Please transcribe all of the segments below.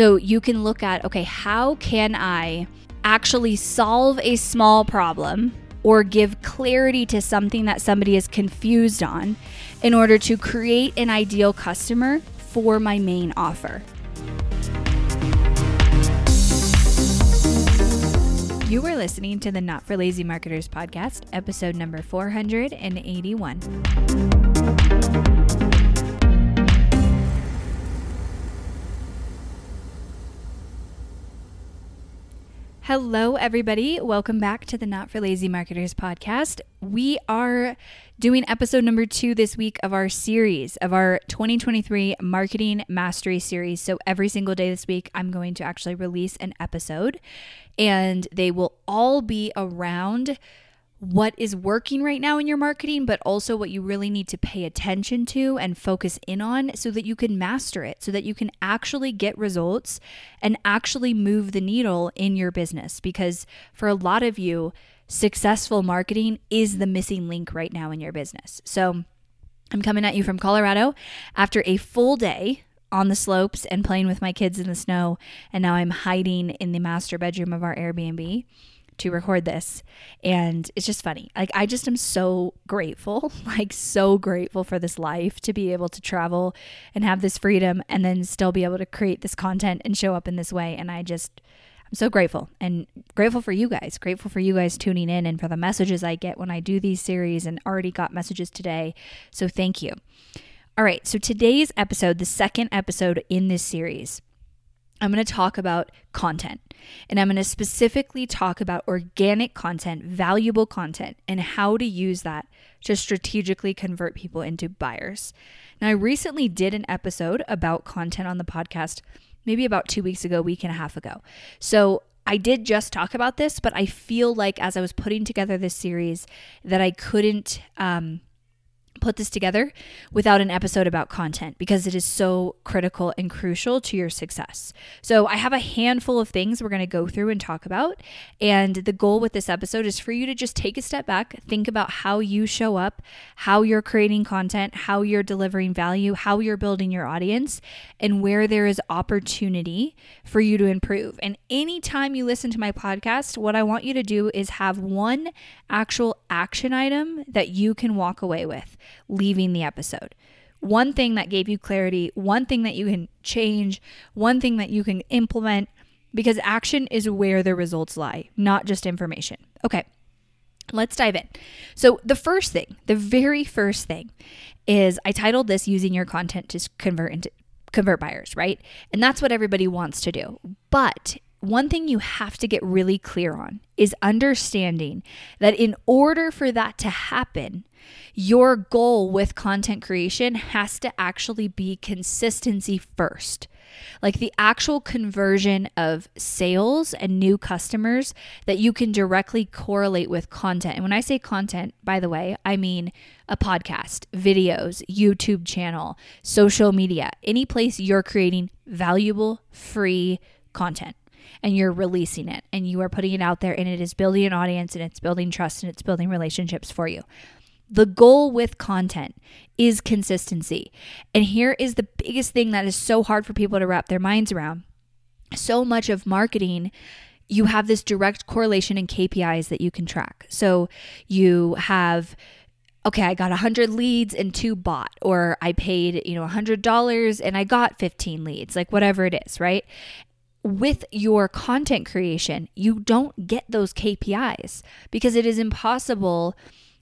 So you can look at okay, how can I actually solve a small problem or give clarity to something that somebody is confused on in order to create an ideal customer for my main offer. You are listening to the Not for Lazy Marketers podcast, episode number 481. Hello, everybody. Welcome back to the Not for Lazy Marketers podcast. We are doing episode number two this week of our series, of our 2023 Marketing Mastery series. So, every single day this week, I'm going to actually release an episode, and they will all be around what is working right now in your marketing, but also what you really need to pay attention to and focus in on so that you can master it, so that you can actually get results and actually move the needle in your business. Because for a lot of you, successful marketing is the missing link right now in your business. So I'm coming at you from Colorado after a full day on the slopes and playing with my kids in the snow. And now I'm hiding in the master bedroom of our Airbnb to record this. And it's just funny. Like, I just am so grateful, like, so grateful for this life to be able to travel and have this freedom and then still be able to create this content and show up in this way. And I just, I'm so grateful and grateful for you guys. Grateful for you guys tuning in and for the messages I get when I do these series and already got messages today. So thank you. All right, so today's episode, the second episode in this series, I'm going to talk about content. And I'm going to specifically talk about organic content, valuable content, and how to use that to strategically convert people into buyers. Now, I recently did an episode about content on the podcast, maybe about two weeks ago, week and a half ago. So I did just talk about this, but I feel like as I was putting together this series, that I couldn't. Um, put this together without an episode about content because it is so critical and crucial to your success. So, I have a handful of things we're going to go through and talk about. And the goal with this episode is for you to just take a step back, think about how you show up, how you're creating content, how you're delivering value, how you're building your audience, and where there is opportunity for you to improve. And anytime you listen to my podcast, what I want you to do is have one actual action item that you can walk away with leaving the episode. One thing that gave you clarity, one thing that you can change, one thing that you can implement, because action is where the results lie, not just information. Okay, let's dive in. So, the first thing, the very first thing is I titled this using your content to convert into convert buyers, right? And that's what everybody wants to do. But one thing you have to get really clear on is understanding that in order for that to happen, your goal with content creation has to actually be consistency first. Like the actual conversion of sales and new customers that you can directly correlate with content. And when I say content, by the way, I mean a podcast, videos, YouTube channel, social media, any place you're creating valuable, free content and you're releasing it and you are putting it out there and it is building an audience and it's building trust and it's building relationships for you. The goal with content is consistency. And here is the biggest thing that is so hard for people to wrap their minds around. So much of marketing you have this direct correlation in KPIs that you can track. So you have okay, I got 100 leads and two bought, or I paid, you know, $100 and I got 15 leads, like whatever it is, right? with your content creation, you don't get those KPIs because it is impossible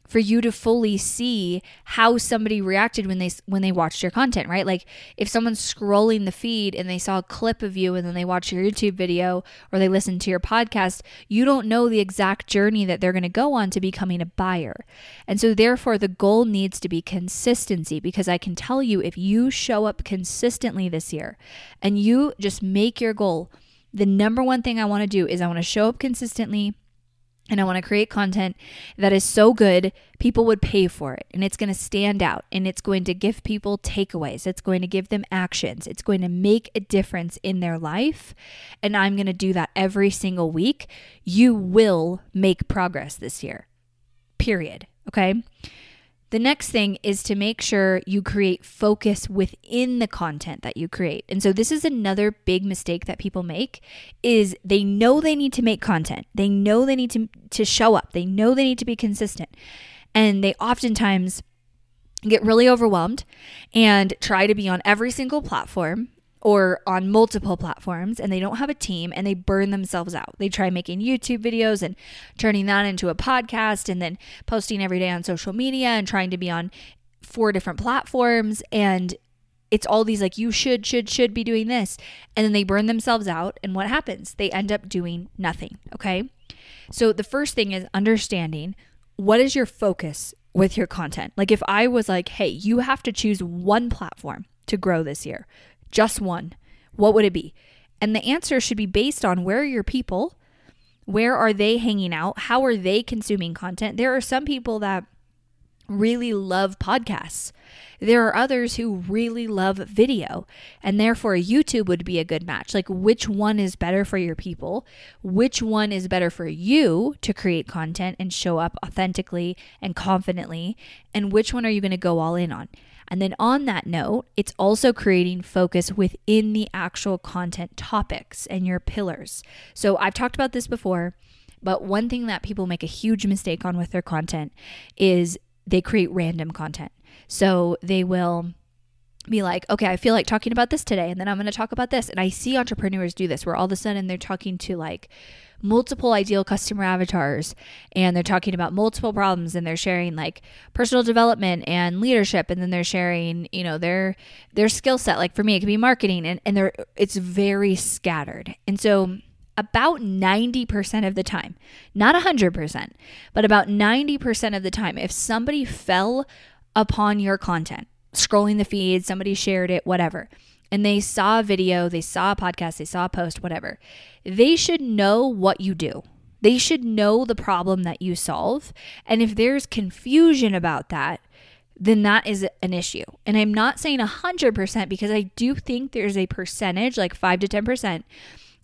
for you to fully see how somebody reacted when they when they watched your content, right? Like if someone's scrolling the feed and they saw a clip of you and then they watch your YouTube video or they listen to your podcast, you don't know the exact journey that they're going to go on to becoming a buyer. And so therefore the goal needs to be consistency because I can tell you if you show up consistently this year and you just make your goal the number one thing I want to do is I want to show up consistently and I want to create content that is so good, people would pay for it. And it's going to stand out and it's going to give people takeaways. It's going to give them actions. It's going to make a difference in their life. And I'm going to do that every single week. You will make progress this year, period. Okay. The next thing is to make sure you create focus within the content that you create. And so this is another big mistake that people make is they know they need to make content. They know they need to to show up. They know they need to be consistent. And they oftentimes get really overwhelmed and try to be on every single platform or on multiple platforms and they don't have a team and they burn themselves out. They try making YouTube videos and turning that into a podcast and then posting every day on social media and trying to be on four different platforms and it's all these like you should should should be doing this and then they burn themselves out and what happens? They end up doing nothing, okay? So the first thing is understanding what is your focus with your content. Like if I was like, "Hey, you have to choose one platform to grow this year." Just one, what would it be? And the answer should be based on where are your people? Where are they hanging out? How are they consuming content? There are some people that really love podcasts. There are others who really love video, and therefore YouTube would be a good match. Like, which one is better for your people? Which one is better for you to create content and show up authentically and confidently? And which one are you going to go all in on? And then on that note, it's also creating focus within the actual content topics and your pillars. So I've talked about this before, but one thing that people make a huge mistake on with their content is they create random content. So they will be like, okay, I feel like talking about this today, and then I'm going to talk about this. And I see entrepreneurs do this where all of a sudden they're talking to like multiple ideal customer avatars and they're talking about multiple problems and they're sharing like personal development and leadership and then they're sharing you know their their skill set. Like for me it could be marketing and, and they're it's very scattered. And so about 90% of the time, not 100%, but about 90% of the time, if somebody fell upon your content, scrolling the feed, somebody shared it, whatever, and they saw a video, they saw a podcast, they saw a post, whatever, they should know what you do. They should know the problem that you solve. And if there's confusion about that, then that is an issue. And I'm not saying 100% because I do think there's a percentage, like 5 to 10%,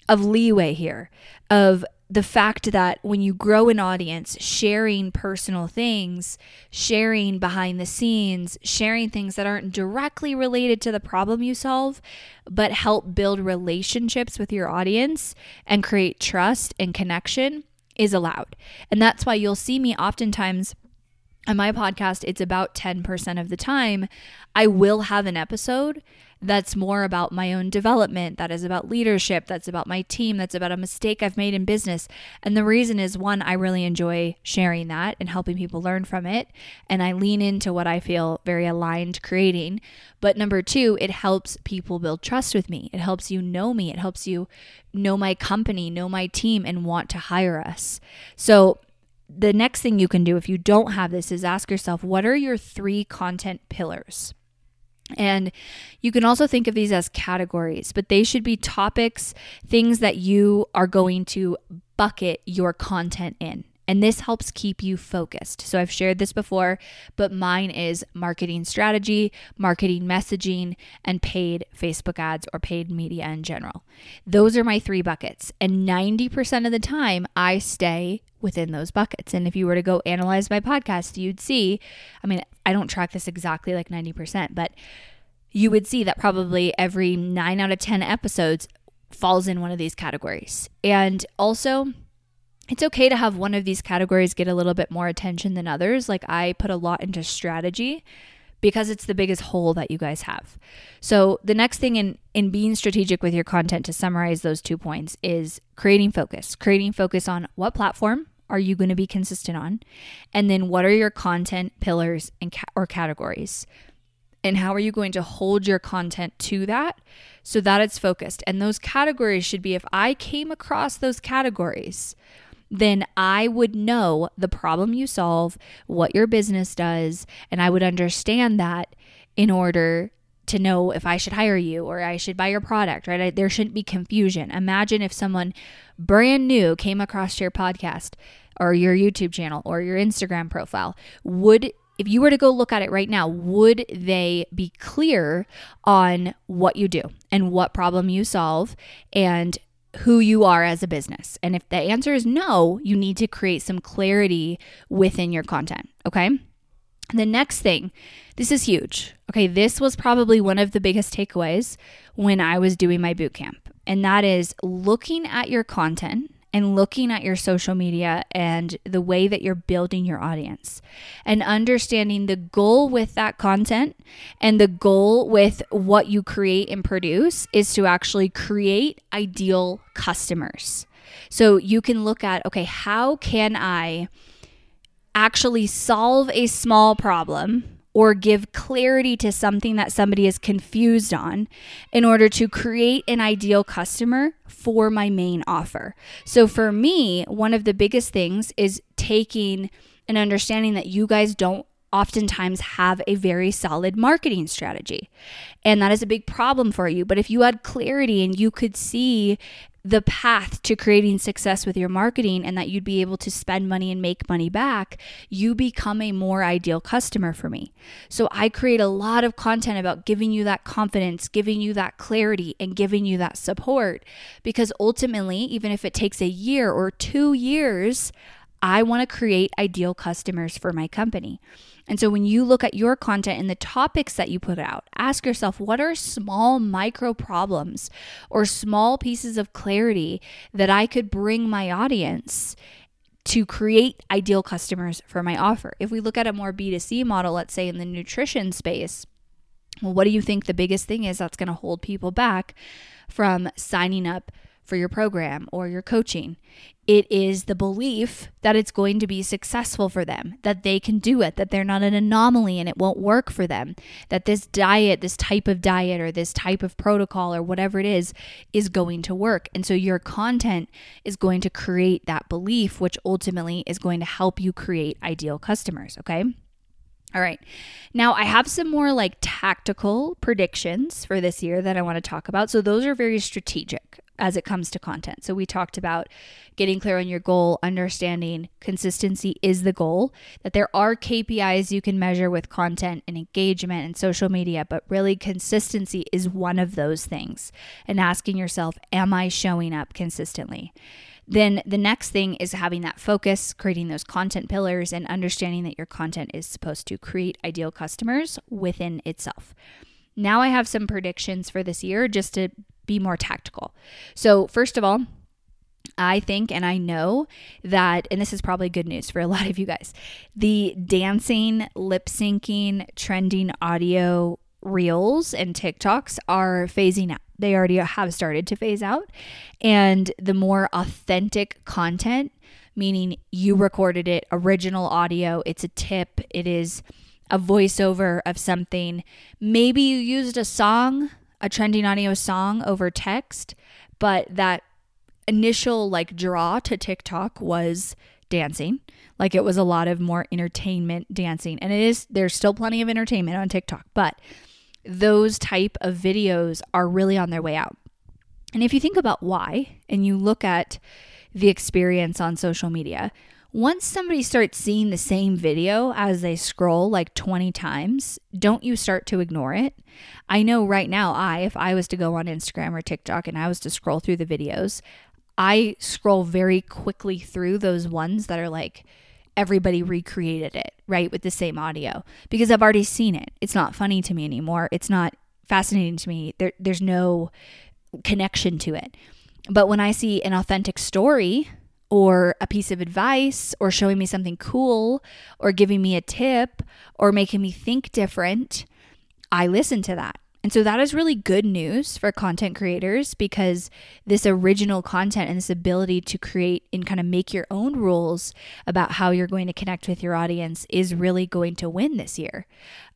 of leeway here, of the fact that when you grow an audience, sharing personal things, sharing behind the scenes, sharing things that aren't directly related to the problem you solve, but help build relationships with your audience and create trust and connection is allowed. And that's why you'll see me oftentimes on my podcast, it's about 10% of the time, I will have an episode that's more about my own development, that is about leadership, that's about my team, that's about a mistake I've made in business. And the reason is one, I really enjoy sharing that and helping people learn from it. And I lean into what I feel very aligned creating. But number two, it helps people build trust with me. It helps you know me. It helps you know my company, know my team, and want to hire us. So, the next thing you can do if you don't have this is ask yourself what are your three content pillars? And you can also think of these as categories, but they should be topics, things that you are going to bucket your content in. And this helps keep you focused. So I've shared this before, but mine is marketing strategy, marketing messaging, and paid Facebook ads or paid media in general. Those are my three buckets. And 90% of the time, I stay within those buckets. And if you were to go analyze my podcast, you'd see, I mean, I don't track this exactly like 90%, but you would see that probably every nine out of 10 episodes falls in one of these categories. And also, it's okay to have one of these categories get a little bit more attention than others. Like I put a lot into strategy because it's the biggest hole that you guys have. So the next thing in in being strategic with your content to summarize those two points is creating focus. Creating focus on what platform are you going to be consistent on? And then what are your content pillars and ca- or categories? And how are you going to hold your content to that so that it's focused? And those categories should be if I came across those categories, then I would know the problem you solve, what your business does, and I would understand that in order to know if I should hire you or I should buy your product, right? I, there shouldn't be confusion. Imagine if someone brand new came across your podcast or your YouTube channel or your Instagram profile. Would if you were to go look at it right now, would they be clear on what you do and what problem you solve and who you are as a business? And if the answer is no, you need to create some clarity within your content, okay? The next thing, this is huge. Okay, this was probably one of the biggest takeaways when I was doing my boot camp, and that is looking at your content and looking at your social media and the way that you're building your audience and understanding the goal with that content and the goal with what you create and produce is to actually create ideal customers. So you can look at, okay, how can I actually solve a small problem or give clarity to something that somebody is confused on in order to create an ideal customer for my main offer. So for me, one of the biggest things is taking and understanding that you guys don't oftentimes have a very solid marketing strategy. And that is a big problem for you. But if you had clarity and you could see the path to creating success with your marketing and that you'd be able to spend money and make money back, you become a more ideal customer for me. So I create a lot of content about giving you that confidence, giving you that clarity, and giving you that support. Because ultimately, even if it takes a year or two years, I want to create ideal customers for my company. And so when you look at your content and the topics that you put out, ask yourself what are small micro problems or small pieces of clarity that I could bring my audience to create ideal customers for my offer. If we look at a more B2C model, let's say in the nutrition space, well, what do you think the biggest thing is that's going to hold people back from signing up for your program or your coaching. It is the belief that it's going to be successful for them, that they can do it, that they're not an anomaly and it won't work for them, that this diet, this type of diet, or this type of protocol, or whatever it is, is going to work. And so your content is going to create that belief, which ultimately is going to help you create ideal customers. Okay. All right. Now, I have some more like tactical predictions for this year that I want to talk about. So, those are very strategic as it comes to content. So we talked about getting clear on your goal, understanding consistency is the goal, that there are KPIs you can measure with content and engagement and social media, but really consistency is one of those things. And asking yourself, am I showing up consistently? Then the next thing is having that focus, creating those content pillars, and understanding that your content is supposed to create ideal customers within itself. Now I have some predictions for this year just to be more tactical. So, first of all, I think and I know that, and this is probably good news for a lot of you guys, the dancing, lip syncing, trending audio reels and TikToks are phasing out. They already have started to phase out. And the more authentic content, meaning you recorded it, original audio, it's a tip, it is a voiceover of something. Maybe you used a song a trending audio song over text, but that initial like draw to TikTok was dancing. Like it was a lot of more entertainment dancing. And it is there's still plenty of entertainment on TikTok, but those type of videos are really on their way out. And if you think about why and you look at the experience on social media, once somebody starts seeing the same video as they scroll like 20 times, don't you start to ignore it? I know right now, I, if I was to go on Instagram or TikTok and I was to scroll through the videos, I scroll very quickly through those ones that are like, everybody recreated it, right, with the same audio because I've already seen it. It's not funny to me anymore. It's not fascinating to me. There, there's no connection to it. But when I see an authentic story, or a piece of advice or showing me something cool or giving me a tip or making me think different, I listen to that. And so that is really good news for content creators because this original content and this ability to create and kind of make your own rules about how you're going to connect with your audience is really going to win this year.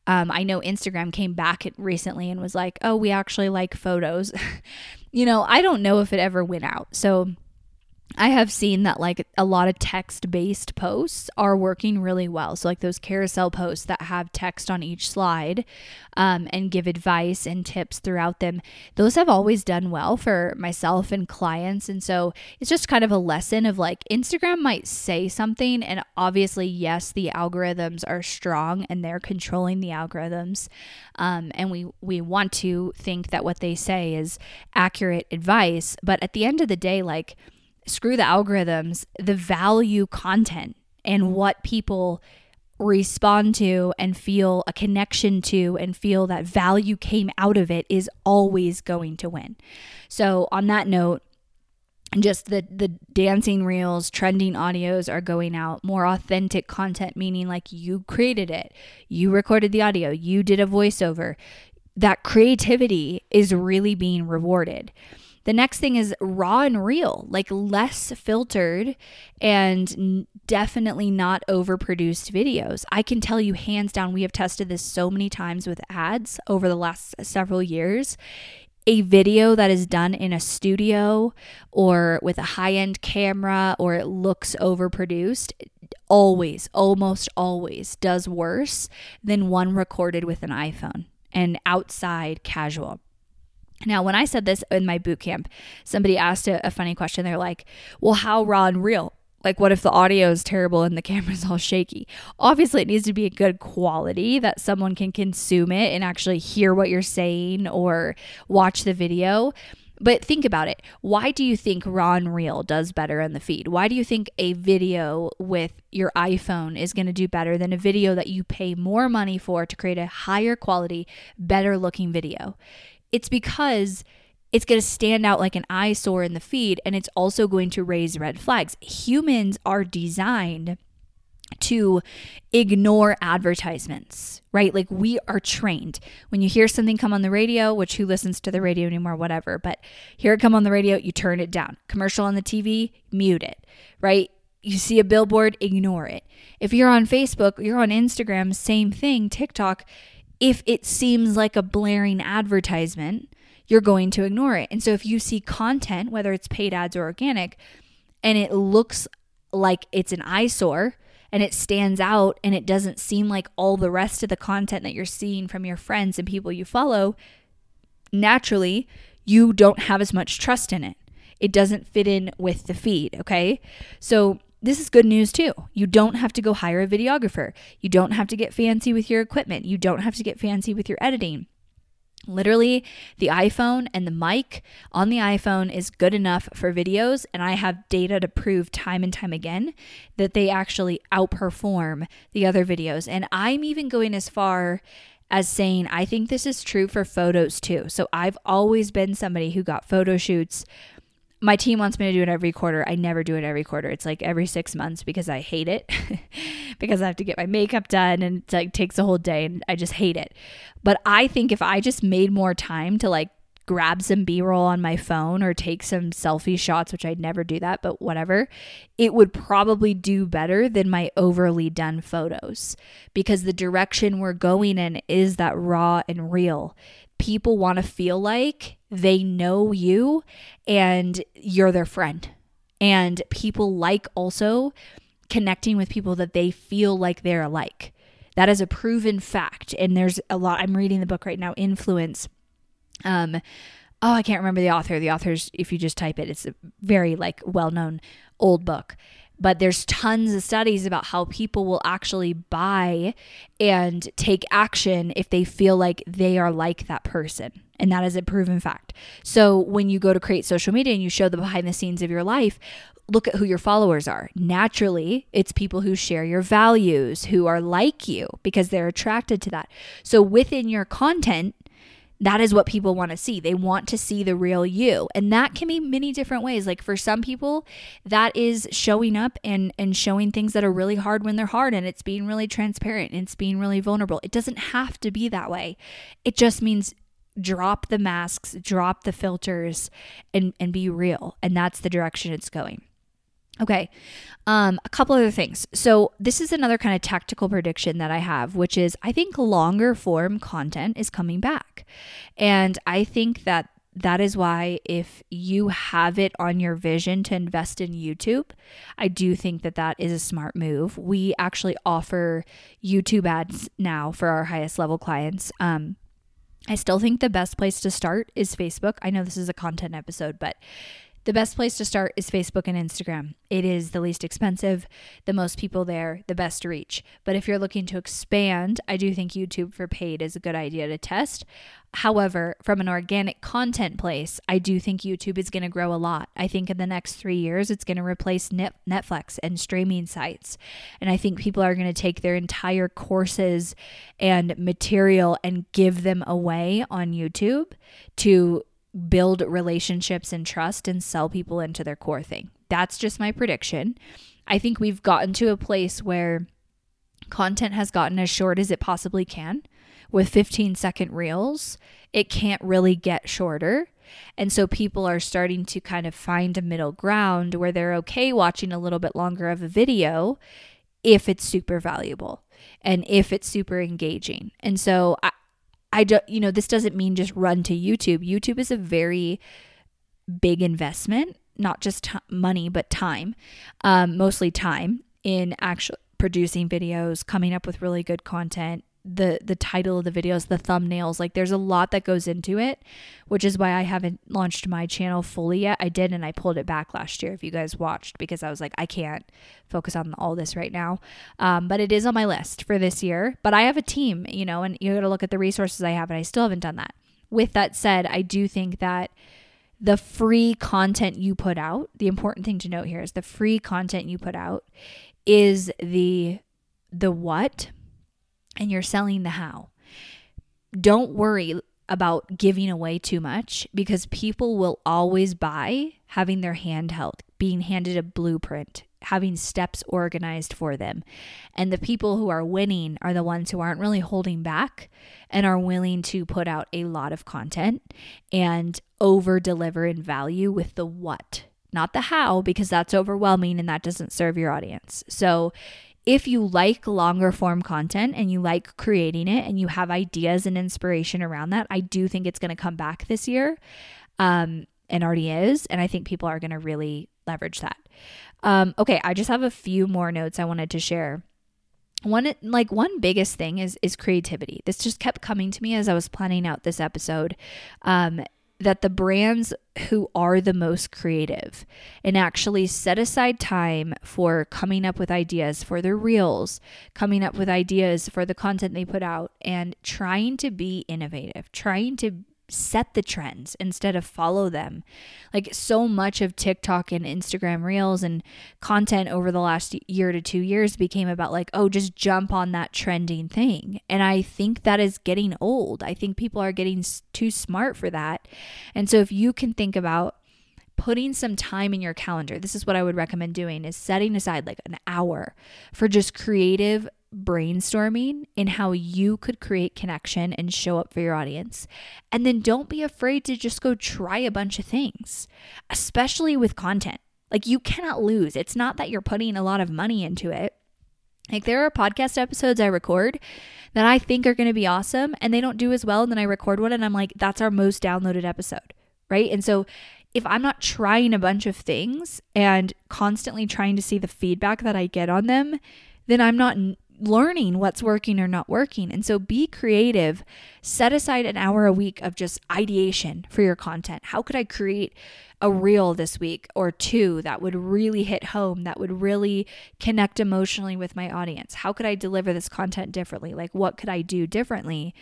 Um, I know Instagram came back recently and was like, oh, we actually like photos. you know, I don't know if it ever went out. So I have seen that like a lot of text based posts are working really well. So, like those carousel posts that have text on each slide um, and give advice and tips throughout them, those have always done well for myself and clients. And so, it's just kind of a lesson of like Instagram might say something, and obviously, yes, the algorithms are strong and they're controlling the algorithms. Um, and we, we want to think that what they say is accurate advice. But at the end of the day, like, screw the algorithms, the value content and mm-hmm. what people respond to and feel a connection to and feel that value came out of it is always going to win. So, on that note, just the the dancing reels trending audios are going out more authentic content meaning like you created it you recorded the audio you did a voiceover. That creativity is really being rewarded the next thing is raw and real, like less filtered and definitely not overproduced videos. I can tell you hands down, we have tested this so many times with ads over the last several years. A video that is done in a studio or with a high end camera or it looks overproduced always, almost always does worse than one recorded with an iPhone and outside casual. Now, when I said this in my boot camp, somebody asked a, a, funny question. They're like, well, how raw and real? Like, what if the audio is terrible and the camera's all shaky? Obviously, it needs to be a good quality that someone can consume it and actually hear what you're saying or watch the video. But think about it. Why do you think raw and real does better in the feed? Why do you think a video with your iPhone is going to do better than a video that you pay more money for to create a higher quality, better looking video? It's because it's going to stand out like an eyesore in the feed and it's also going to raise red flags. Humans are designed to ignore advertisements, right? Like we are trained. When you hear something come on the radio, which who listens to the radio anymore, whatever, but hear it come on the radio, you turn it down. Commercial on the TV, mute it, right? You see a billboard, ignore it. If you're on Facebook, you're on Instagram, same thing, TikTok, if it seems like a blaring advertisement, you're going to ignore it. And so if you see content, whether it's paid ads or organic, and it looks like it's an eyesore and it stands out and it doesn't seem like all the rest of the content that you're seeing from your friends and people you follow, naturally, you don't have as much trust in it. It doesn't fit in with the feed, okay? So this is good news too. You don't have to go hire a videographer. You don't have to get fancy with your equipment. You don't have to get fancy with your editing. Literally, the iPhone and the mic on the iPhone is good enough for videos, and I have data to prove time and time again that they actually outperform the other videos. And I'm even going as far as saying I think this is true for photos too. So I've always been somebody who got photo shoots my team wants me to do it every quarter. I never do it every quarter. It's like every six months because I hate it because I have to get my makeup done and it like takes a whole day and I just hate it. But I think if I just made more time to like grab some b-roll on my phone or take some selfie shots which i'd never do that but whatever it would probably do better than my overly done photos because the direction we're going in is that raw and real people want to feel like they know you and you're their friend. And people like also connecting with people that they feel like they're alike. That is a proven fact. And there's a lot, I'm reading the book right now, Influence. Um, oh, I can't remember the author. The author's, if you just type it, it's a very like well known old book but there's tons of studies about how people will actually buy and take action if they feel like they are like that person. And that is a proven fact. So when you go to create social media and you show the behind the scenes of your life, look at who your followers are. Naturally, it's people who share your values, who are like you because they're attracted to that. So within your content, that is what people want to see. They want to see the real you. And that can be many different ways. Like for some people, that is showing up and and showing things that are really hard when they're hard and it's being really transparent and it's being really vulnerable. It doesn't have to be that way. It just means drop the masks, drop the filters and and be real. And that's the direction it's going. Okay. Um, a couple other things. So, this is another kind of tactical prediction that I have, which is I think longer form content is coming back. And I think that that is why if you have it on your vision to invest in YouTube, I do think that that is a smart move. We actually offer YouTube ads now for our highest level clients. Um, I still think the best place to start is Facebook. I know this is a content episode, but the best place to start is Facebook and Instagram. It is the least expensive, the most people there, the best to reach. But if you're looking to expand, I do think YouTube for paid is a good idea to test. However, from an organic content place, I do think YouTube is going to grow a lot. I think in the next three years, it's going to replace Netflix and streaming sites. And I think people are going to take their entire courses and material and give them away on YouTube to build relationships and trust and sell people into their core thing. That's just my prediction. I think we've gotten to a place where content has gotten as short as it possibly can with 15 second reels. It can't really get shorter. And so people are starting to kind of find a middle ground where they're okay watching a little bit longer of a video if it's super valuable and if it's super engaging. And so I, I don't, you know, this doesn't mean just run to YouTube. YouTube is a very big investment, not just t- money, but time, um, mostly time in actually producing videos, coming up with really good content, the the title of the videos, the thumbnails, like there's a lot that goes into it, which is why I haven't launched my channel fully yet. I did and I pulled it back last year if you guys watched because I was like I can't focus on all this right now. Um, but it is on my list for this year, but I have a team, you know, and you got to look at the resources I have and I still haven't done that. With that said, I do think that the free content you put out, the important thing to note here is the free content you put out is the the what and you're selling the how. Don't worry about giving away too much because people will always buy having their hand held, being handed a blueprint, having steps organized for them. And the people who are winning are the ones who aren't really holding back and are willing to put out a lot of content and over deliver in value with the what, not the how, because that's overwhelming and that doesn't serve your audience. So if you like longer form content and you like creating it and you have ideas and inspiration around that, I do think it's going to come back this year um, and already is. And I think people are going to really leverage that. Um, okay, I just have a few more notes I wanted to share. One like one biggest thing is is creativity. This just kept coming to me as I was planning out this episode. Um, that the brands who are the most creative and actually set aside time for coming up with ideas for their reels, coming up with ideas for the content they put out, and trying to be innovative, trying to set the trends instead of follow them. Like so much of TikTok and Instagram Reels and content over the last year to 2 years became about like, oh, just jump on that trending thing. And I think that is getting old. I think people are getting too smart for that. And so if you can think about putting some time in your calendar. This is what I would recommend doing is setting aside like an hour for just creative brainstorming in how you could create connection and show up for your audience. And then don't be afraid to just go try a bunch of things, especially with content. Like you cannot lose. It's not that you're putting a lot of money into it. Like there are podcast episodes I record that I think are going to be awesome and they don't do as well and then I record one and I'm like that's our most downloaded episode, right? And so if I'm not trying a bunch of things and constantly trying to see the feedback that I get on them, then I'm not learning what's working or not working. And so be creative. Set aside an hour a week of just ideation for your content. How could I create a reel this week or two that would really hit home, that would really connect emotionally with my audience? How could I deliver this content differently? Like, what could I do differently?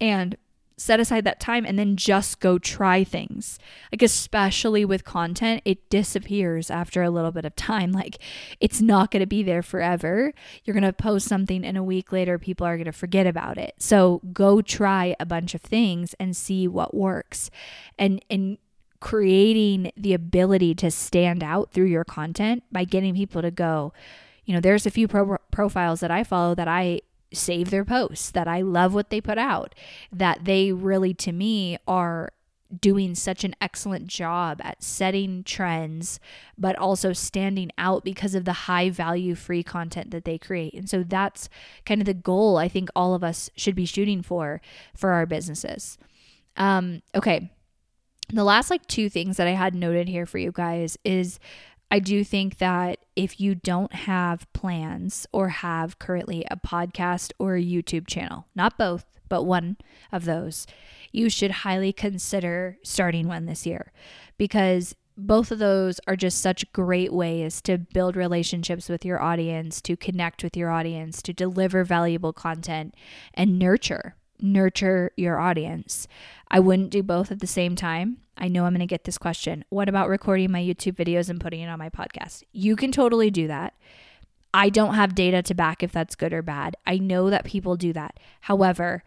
And set aside that time and then just go try things. Like, especially with content, it disappears after a little bit of time. Like, it's not going to be there forever. You're going to post something, and a week later, people are going to forget about it. So, go try a bunch of things and see what works. And, and, creating the ability to stand out through your content by getting people to go you know there's a few pro- profiles that i follow that i save their posts, that I love what they put out, that they really, to me, are doing such an excellent job at setting trends, but also standing out because of the high value free content that they create. And so that's kind of the goal I think all of us should be shooting for for our businesses. Um, okay. The last like two things that I had noted here for you guys is I do think that if you don't have plans or have currently a podcast or a YouTube channel, not both, but one of those, you should highly consider starting one this year because both of those are just such great ways to build relationships with your audience, to connect with your audience, to deliver valuable content and nurture nurture your audience. I wouldn't do both at the same time. I know I'm going to get this question. What about recording my YouTube videos and putting it on my podcast? You can totally do that. I don't have data to back if that's good or bad. I know that people do that. However,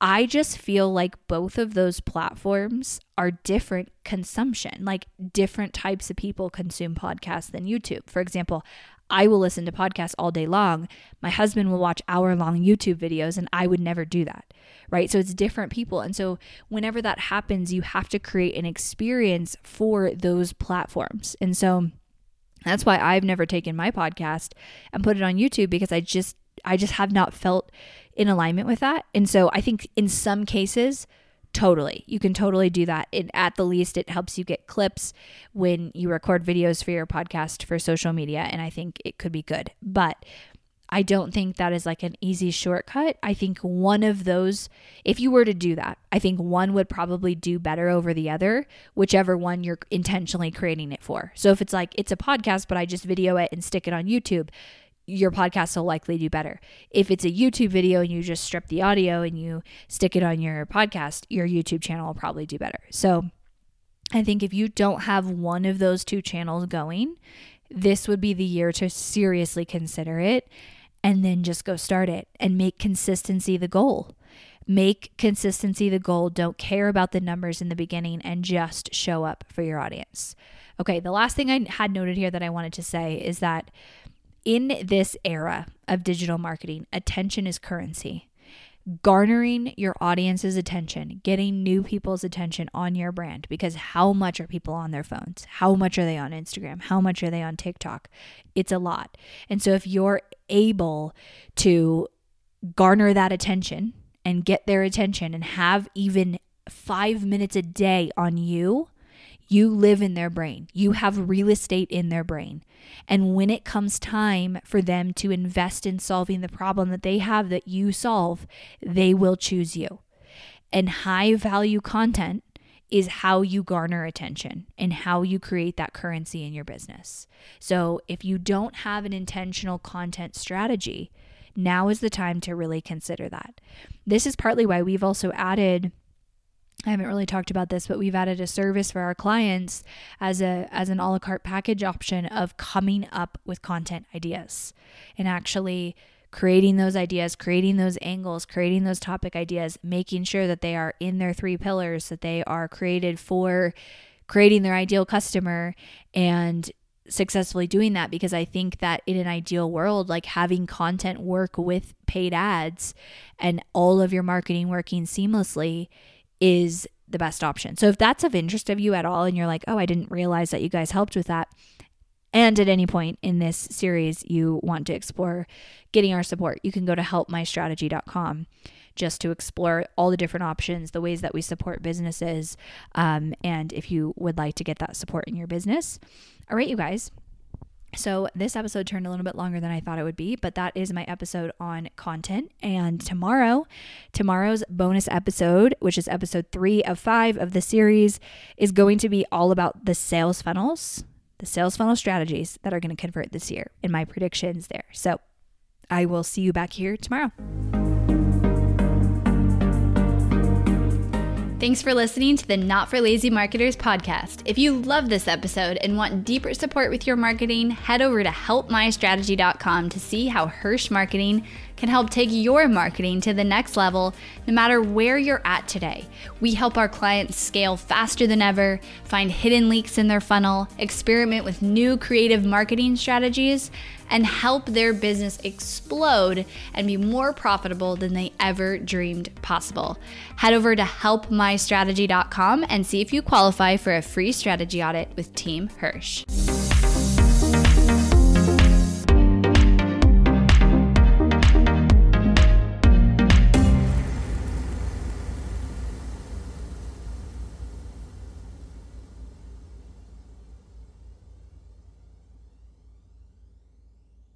I just feel like both of those platforms are different consumption. Like different types of people consume podcasts than YouTube. For example, I will listen to podcasts all day long. My husband will watch hour long YouTube videos, and I would never do that. Right. So it's different people. And so whenever that happens, you have to create an experience for those platforms. And so that's why I've never taken my podcast and put it on YouTube because I just I just have not felt in alignment with that. And so I think in some cases, totally, you can totally do that. It, at the least, it helps you get clips when you record videos for your podcast for social media. And I think it could be good. But I don't think that is like an easy shortcut. I think one of those, if you were to do that, I think one would probably do better over the other, whichever one you're intentionally creating it for. So if it's like it's a podcast, but I just video it and stick it on YouTube, your podcast will likely do better. If it's a YouTube video and you just strip the audio and you stick it on your podcast, your YouTube channel will probably do better. So I think if you don't have one of those two channels going, this would be the year to seriously consider it and then just go start it and make consistency the goal. Make consistency the goal. Don't care about the numbers in the beginning and just show up for your audience. Okay, the last thing I had noted here that I wanted to say is that in this era of digital marketing, attention is currency. Garnering your audience's attention, getting new people's attention on your brand because how much are people on their phones? How much are they on Instagram? How much are they on TikTok? It's a lot. And so if you're able to garner that attention and get their attention and have even five minutes a day on you, you live in their brain. You have real estate in their brain. And when it comes time for them to invest in solving the problem that they have that you solve, they will choose you. And high value content is how you garner attention and how you create that currency in your business. So if you don't have an intentional content strategy, now is the time to really consider that. This is partly why we've also added I haven't really talked about this, but we've added a service for our clients as a as an a la carte package option of coming up with content ideas and actually creating those ideas, creating those angles, creating those topic ideas, making sure that they are in their three pillars, that they are created for creating their ideal customer and successfully doing that. Because I think that in an ideal world, like having content work with paid ads and all of your marketing working seamlessly is the best option. So if that's of interest of you at all and you're like, "Oh, I didn't realize that you guys helped with that." And at any point in this series you want to explore getting our support, you can go to helpmystrategy.com just to explore all the different options, the ways that we support businesses, um, and if you would like to get that support in your business. All right, you guys, so, this episode turned a little bit longer than I thought it would be, but that is my episode on content. And tomorrow, tomorrow's bonus episode, which is episode three of five of the series, is going to be all about the sales funnels, the sales funnel strategies that are going to convert this year, and my predictions there. So, I will see you back here tomorrow. Thanks for listening to the Not for Lazy Marketers podcast. If you love this episode and want deeper support with your marketing, head over to helpmystrategy.com to see how Hirsh Marketing can help take your marketing to the next level no matter where you're at today. We help our clients scale faster than ever, find hidden leaks in their funnel, experiment with new creative marketing strategies, and help their business explode and be more profitable than they ever dreamed possible. Head over to helpmystrategy.com and see if you qualify for a free strategy audit with Team Hirsh.